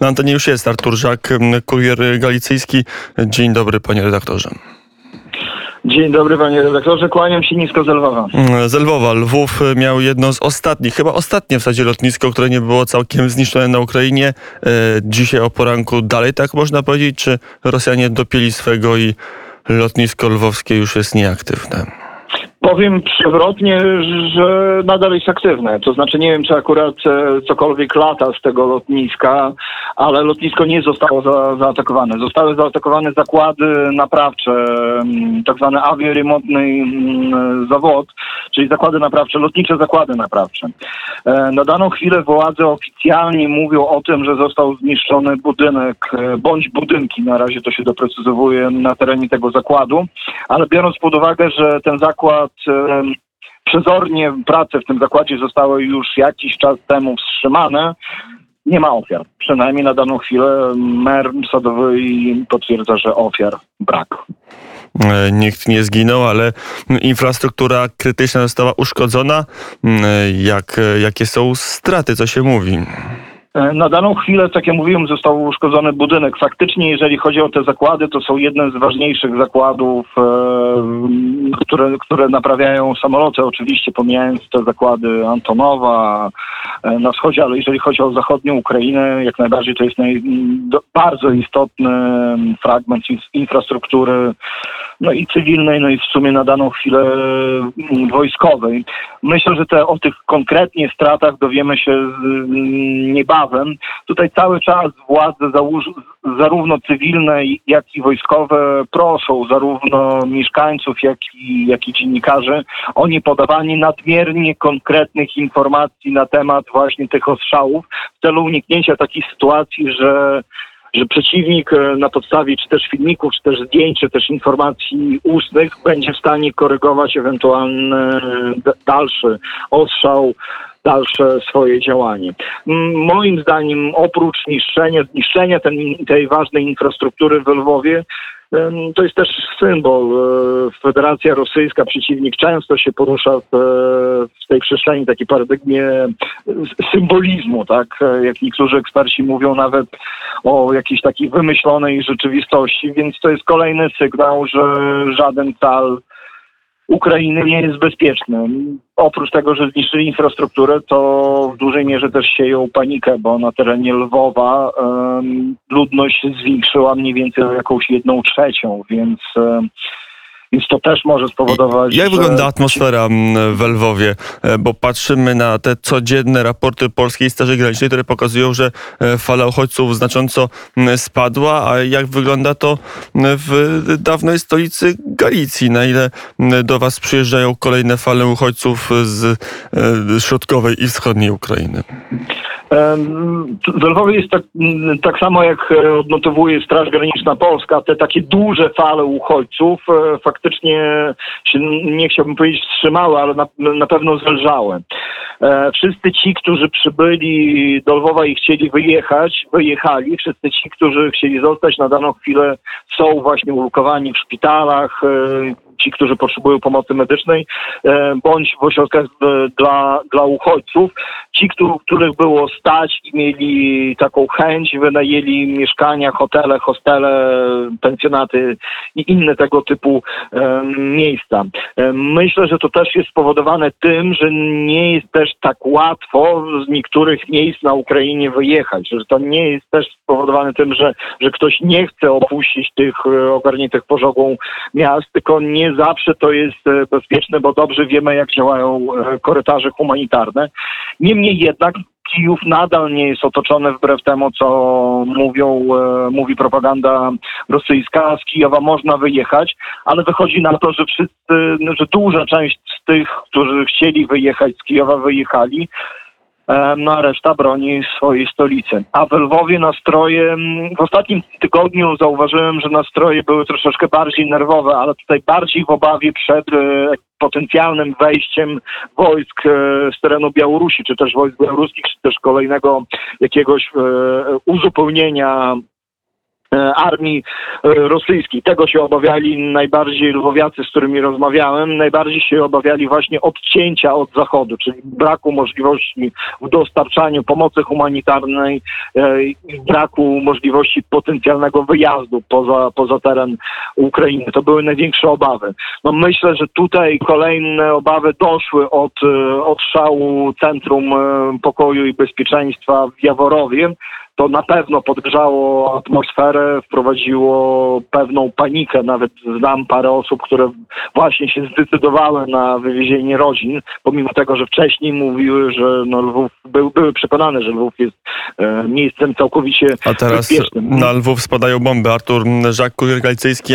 Na antenie już jest Artur Żak, kurier galicyjski. Dzień dobry, panie redaktorze. Dzień dobry panie redaktorze, kłaniam się nisko z Lwowa. Z Lwowa. Lwów miał jedno z ostatnich, chyba ostatnie w zasadzie lotnisko, które nie było całkiem zniszczone na Ukrainie. E, dzisiaj o poranku dalej tak można powiedzieć, czy Rosjanie dopieli swego i lotnisko lwowskie już jest nieaktywne? Powiem przewrotnie, że nadal jest aktywne. To znaczy nie wiem, czy akurat e, cokolwiek lata z tego lotniska, ale lotnisko nie zostało za, zaatakowane. Zostały zaatakowane zakłady naprawcze, mm, tak zwany awioremotny mm, zawod, czyli zakłady naprawcze, lotnicze zakłady naprawcze. E, na daną chwilę władze oficjalnie mówią o tym, że został zniszczony budynek, e, bądź budynki, na razie to się doprecyzowuje na terenie tego zakładu, ale biorąc pod uwagę, że ten zakład przezornie prace w tym zakładzie zostały już jakiś czas temu wstrzymane, nie ma ofiar. Przynajmniej na daną chwilę mer sadowy potwierdza, że ofiar brak. E, nikt nie zginął, ale infrastruktura krytyczna została uszkodzona. E, jak, jakie są straty, co się mówi? E, na daną chwilę, tak jak mówiłem, został uszkodzony budynek. Faktycznie, jeżeli chodzi o te zakłady, to są jedne z ważniejszych zakładów, e, które, które naprawiają samoloty. Oczywiście pomijając te zakłady Antonowa e, na wschodzie, ale jeżeli chodzi o zachodnią Ukrainę, jak najbardziej to jest naj, bardzo istotny fragment infrastruktury no i cywilnej, no i w sumie na daną chwilę mm, wojskowej. Myślę, że te, o tych konkretnie stratach dowiemy się mm, niebawem. Tutaj cały czas władze zarówno cywilne, jak i wojskowe proszą zarówno mieszkańców, jak i, jak i dziennikarzy o niepodawanie nadmiernie konkretnych informacji na temat właśnie tych ostrzałów w celu uniknięcia takich sytuacji, że że przeciwnik e, na podstawie czy też filmików, czy też zdjęć, czy też informacji ustnych będzie w stanie korygować ewentualny e, dalszy ostrzał, dalsze swoje działanie. Moim zdaniem oprócz niszczenia, zniszczenia tej, tej ważnej infrastruktury w Lwowie, to jest też symbol. E, Federacja Rosyjska, przeciwnik często się porusza w, w tej przestrzeni takiej paradygmie symbolizmu, tak? Jak niektórzy eksperci mówią nawet o jakiejś takiej wymyślonej rzeczywistości, więc to jest kolejny sygnał, że żaden cal Ukrainy nie jest bezpieczny. Oprócz tego, że zniszczyli infrastrukturę, to w dużej mierze też sieją panikę, bo na terenie Lwowa um, ludność zwiększyła mniej więcej o jakąś jedną trzecią, więc um, więc to też może spowodować. Jak że... wygląda atmosfera w Lwowie? E, bo patrzymy na te codzienne raporty Polskiej Straży Granicznej, które pokazują, że e, fala uchodźców znacząco spadła. A jak wygląda to w dawnej stolicy Galicji? Na ile do Was przyjeżdżają kolejne fale uchodźców z e, środkowej i wschodniej Ukrainy? W Lwowie jest tak, tak samo jak odnotowuje Straż Graniczna Polska, te takie duże fale uchodźców faktycznie się, nie chciałbym powiedzieć wstrzymały, ale na, na pewno zelżały. E, wszyscy ci, którzy przybyli do Lwowa i chcieli wyjechać, wyjechali. Wszyscy ci, którzy chcieli zostać na daną chwilę są właśnie ulokowani w szpitalach, e, ci, którzy potrzebują pomocy medycznej, e, bądź w ośrodkach e, dla, dla uchodźców. Ci, których było stać i mieli taką chęć, wynajęli mieszkania, hotele, hostele, pensjonaty i inne tego typu e, miejsca. Myślę, że to też jest spowodowane tym, że nie jest też tak łatwo z niektórych miejsc na Ukrainie wyjechać, że to nie jest też spowodowane tym, że, że ktoś nie chce opuścić tych ogarniętych pożogą miast, tylko nie nie zawsze to jest e, bezpieczne, bo dobrze wiemy, jak działają e, korytarze humanitarne. Niemniej jednak Kijów nadal nie jest otoczony wbrew temu, co mówią, e, mówi propaganda rosyjska. Z Kijowa można wyjechać, ale wychodzi na to, że wszyscy, że duża część z tych, którzy chcieli wyjechać z Kijowa, wyjechali no a reszta broni swojej stolicy. A w Lwowie nastroje, w ostatnim tygodniu zauważyłem, że nastroje były troszeczkę bardziej nerwowe, ale tutaj bardziej w obawie przed e, potencjalnym wejściem wojsk e, z terenu Białorusi, czy też wojsk białoruskich, czy też kolejnego jakiegoś e, uzupełnienia armii e, rosyjskiej. Tego się obawiali najbardziej lwowiacy, z którymi rozmawiałem. Najbardziej się obawiali właśnie odcięcia od Zachodu, czyli braku możliwości w dostarczaniu pomocy humanitarnej e, i braku możliwości potencjalnego wyjazdu poza, poza teren Ukrainy. To były największe obawy. No myślę, że tutaj kolejne obawy doszły od, e, od szału Centrum e, Pokoju i Bezpieczeństwa w Jaworowie. To na pewno podgrzało atmosferę, wprowadziło pewną panikę. Nawet znam parę osób, które właśnie się zdecydowały na wywiezienie rodzin, pomimo tego, że wcześniej mówiły, że no Lwów, był, były przekonane, że Lwów jest e, miejscem całkowicie A teraz bezpiecznym. na Lwów spadają bomby. Artur Żak, Kurier Galicyjski,